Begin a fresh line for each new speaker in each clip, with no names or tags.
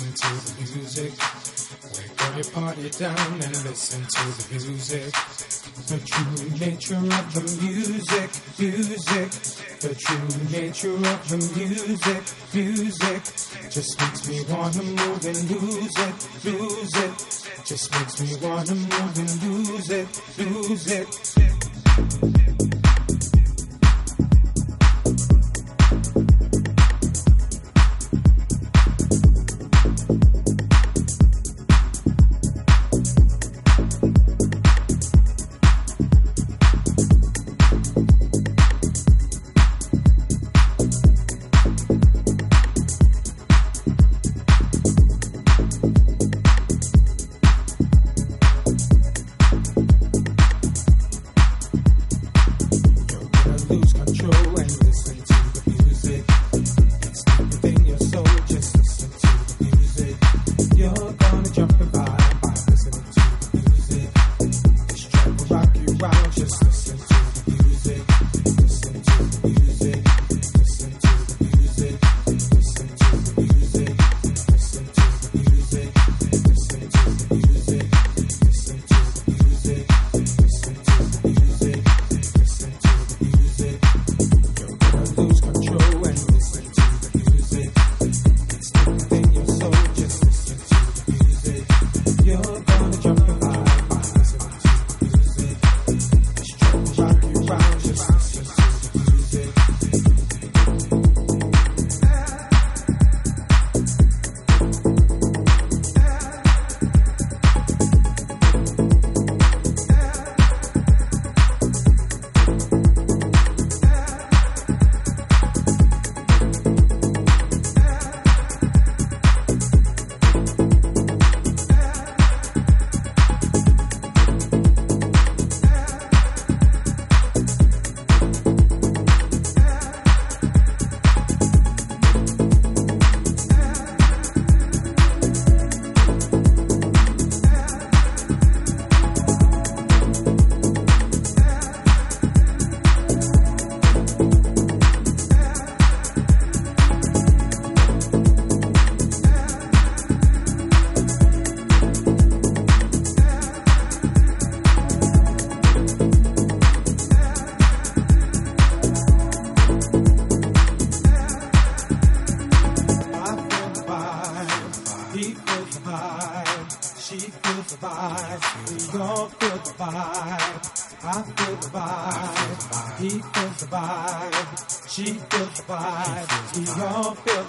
listen to the music. Wake every party down and listen to the music. The true nature of the music, music. The true nature of the music, music. Just makes me wanna move and lose it, lose it. Just makes me wanna move and lose it, lose it.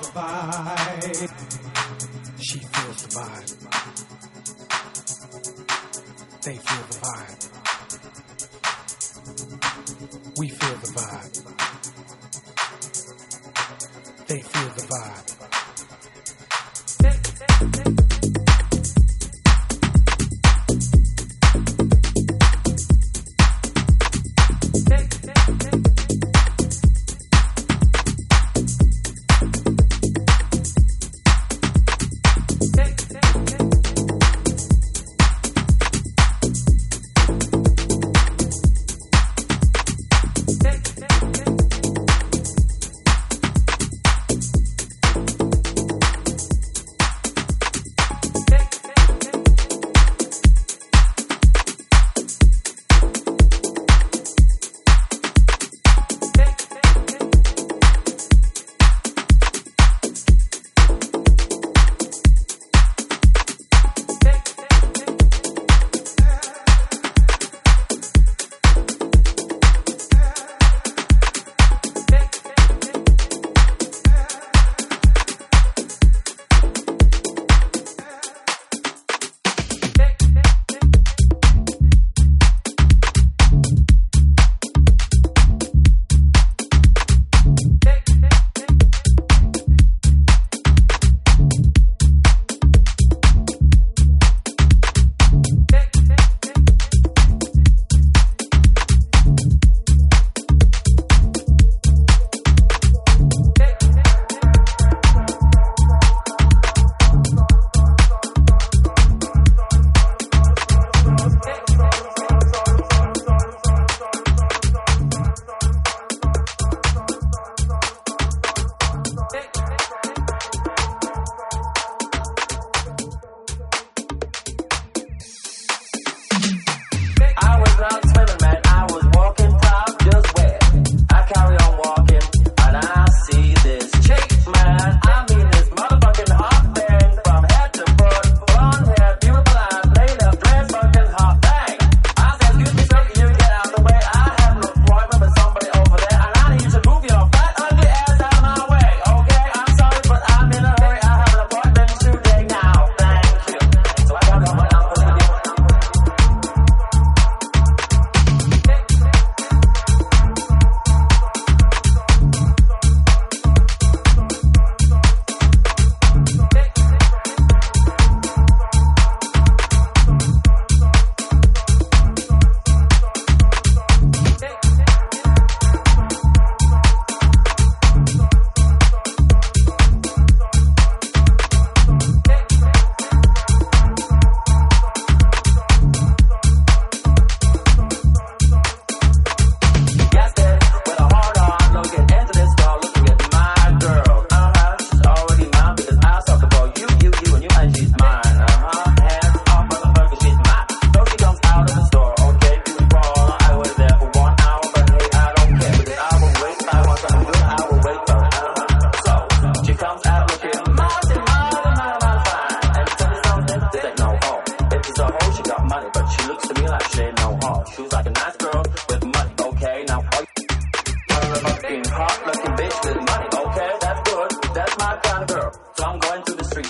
vibe. She feels the vibe. They feel the vibe. We feel the vibe. They feel the vibe.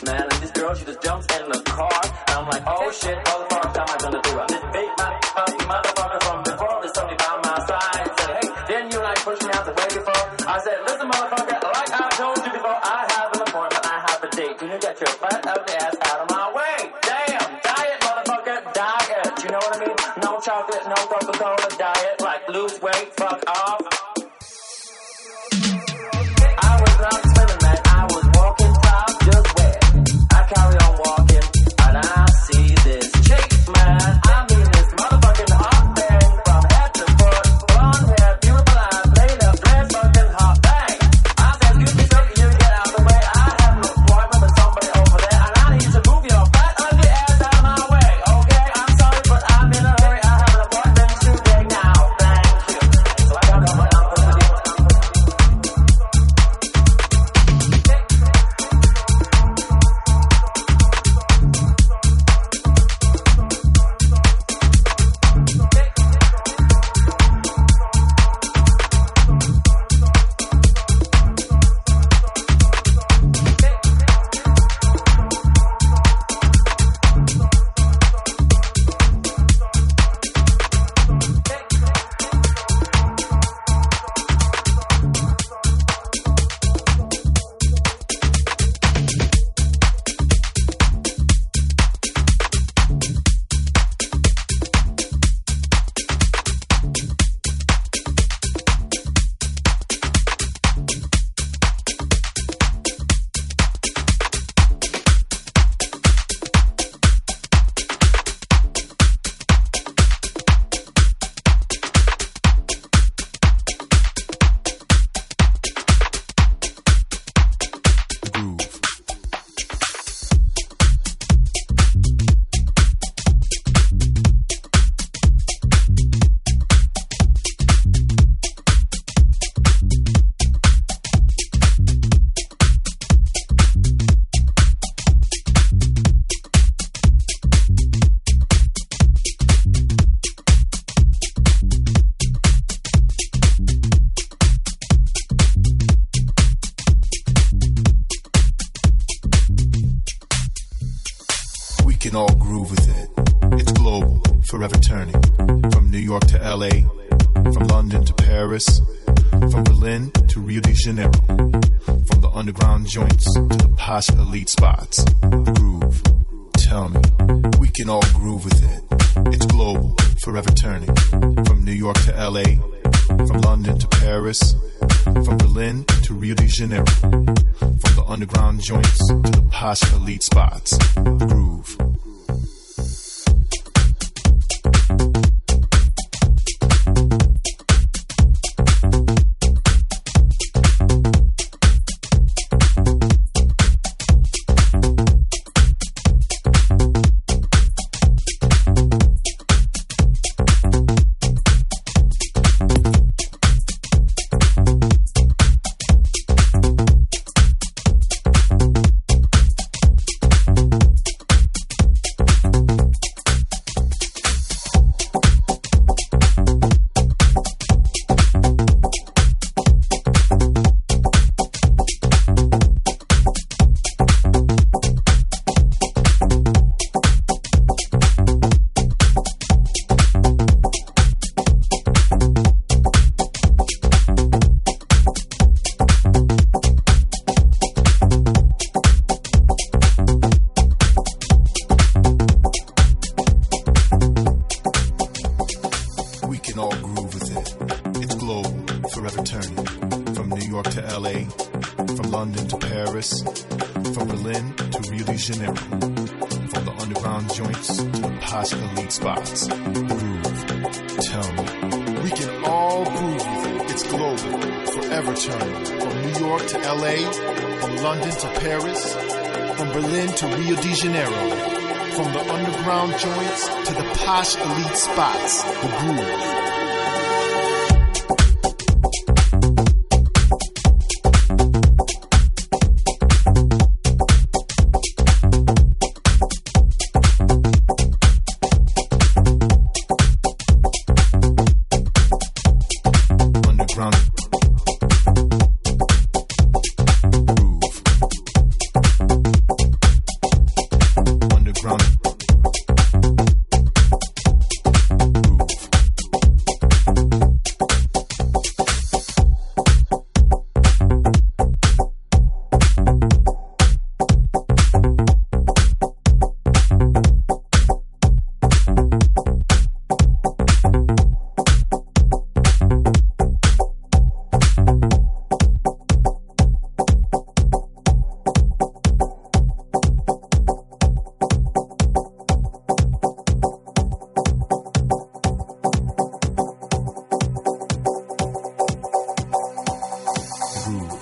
man. And this girl, she just jumps in the car. And I'm like, oh shit, all the fuck time I gonna do it. This big motherfucking motherfucker from before there's somebody by my side. Said, hey, didn't you like push me out the way before? I said, listen, motherfucker, like I told you before, I have an appointment, I have a date. Can you get your fat ugly ass out of my way? Damn, diet, motherfucker, diet. You know what I mean? No chocolate, no Coca-Cola, diet. Like lose weight.
spots, the groove. groove.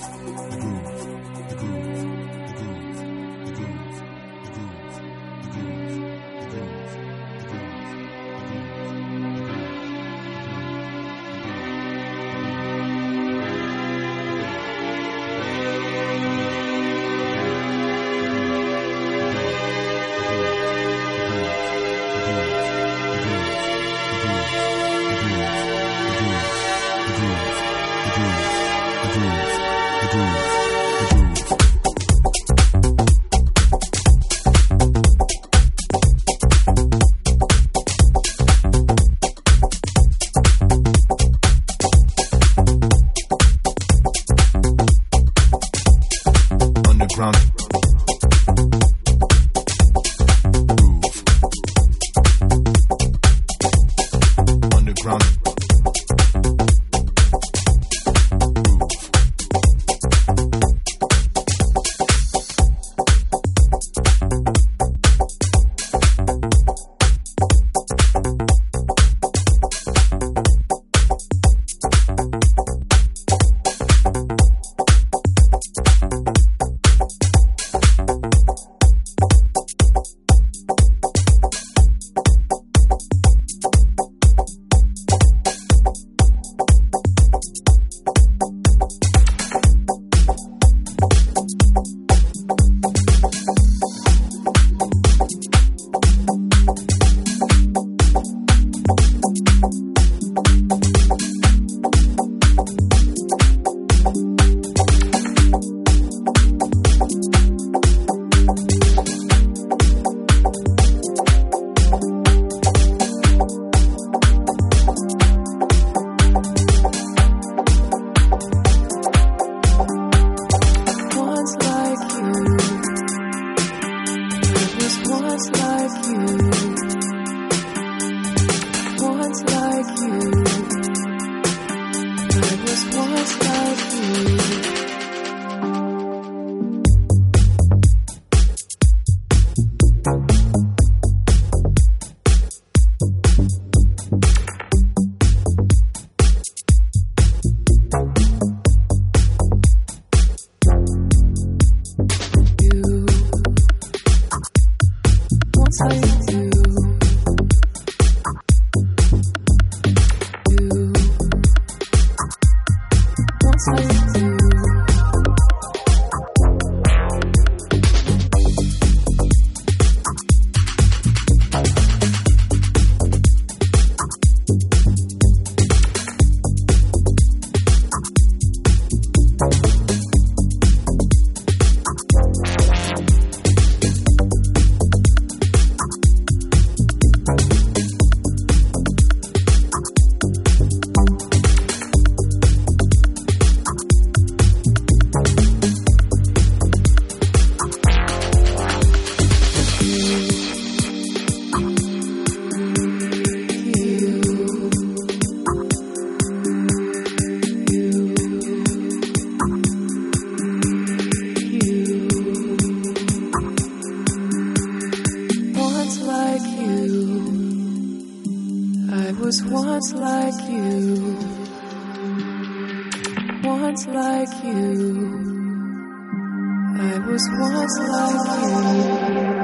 was once like you.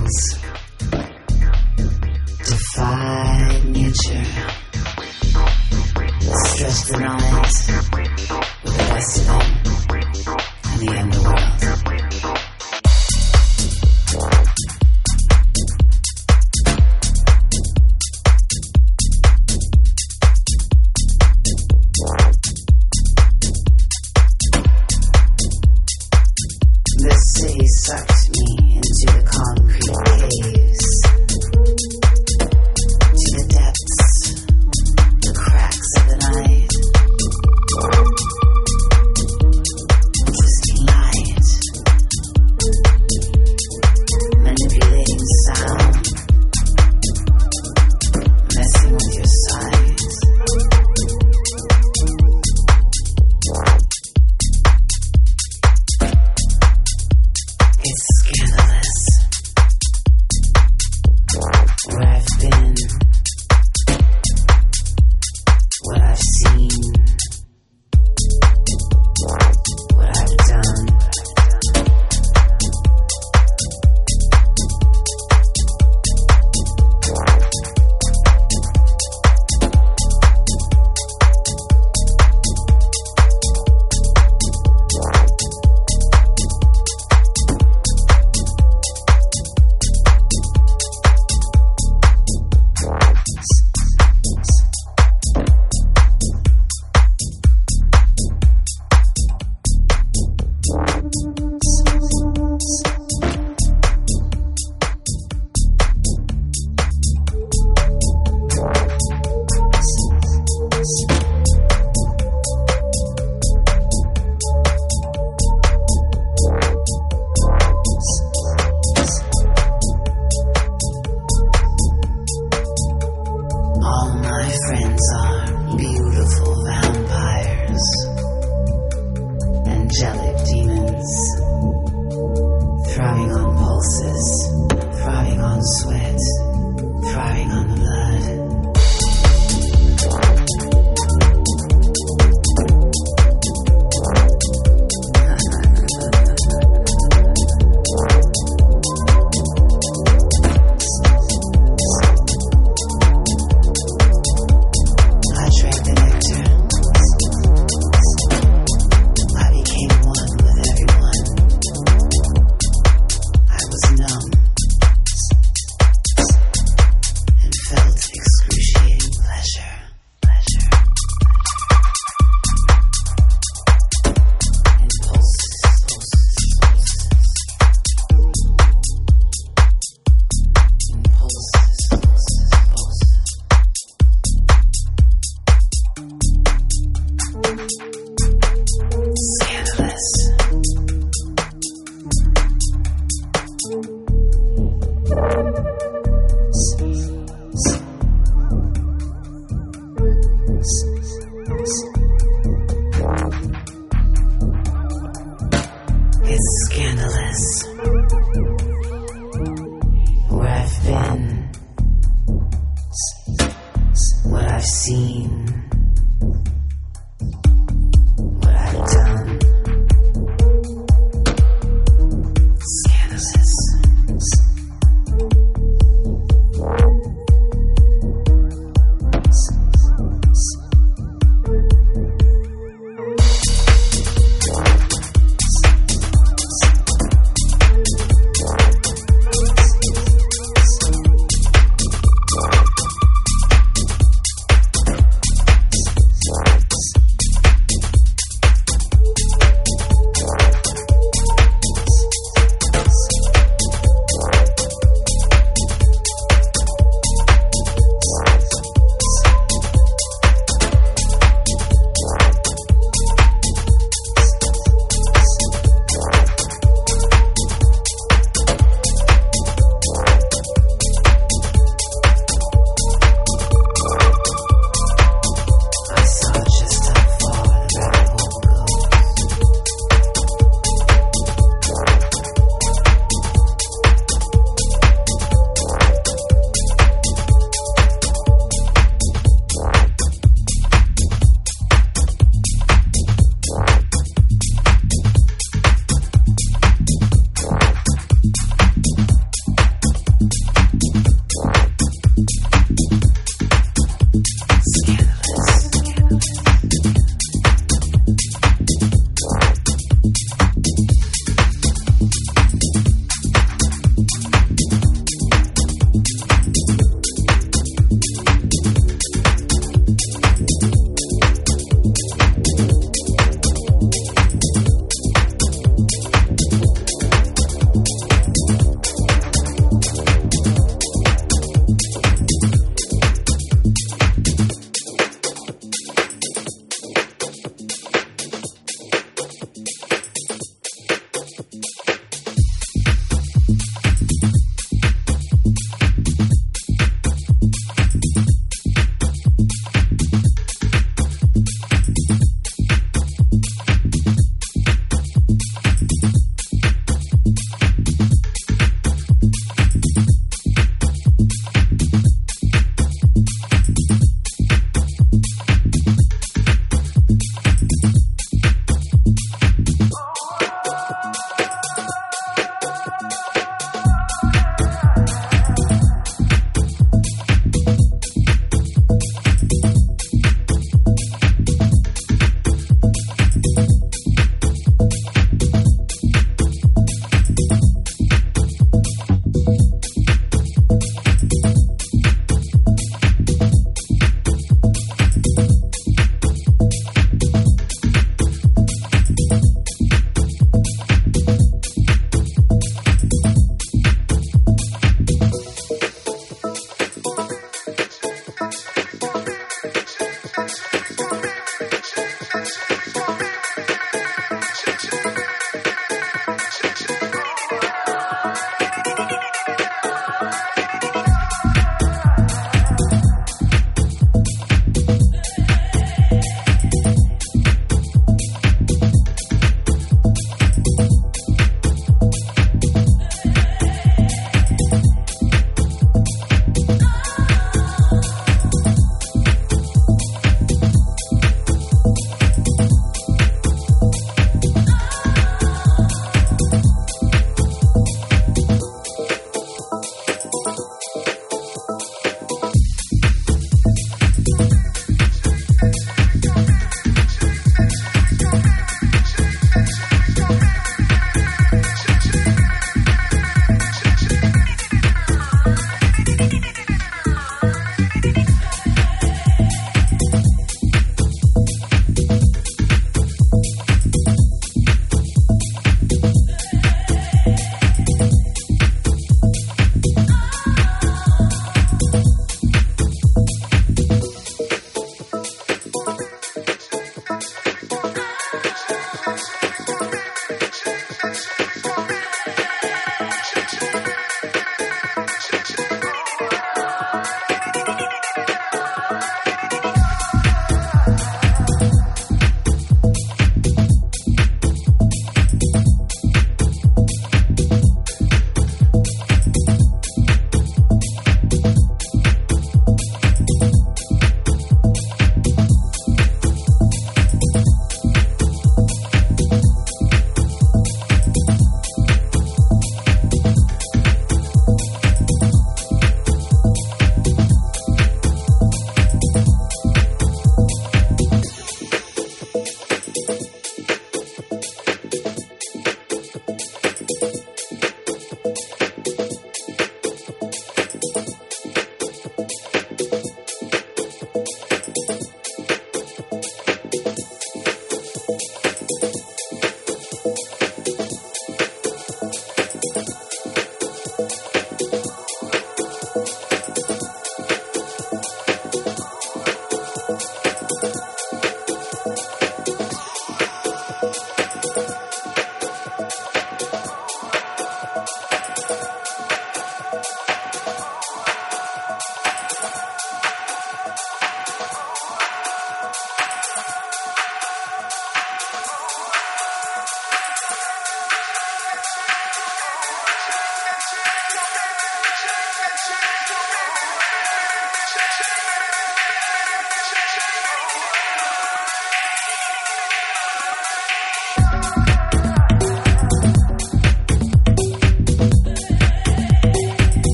words defy nature. Stress the night with the rest of them and the end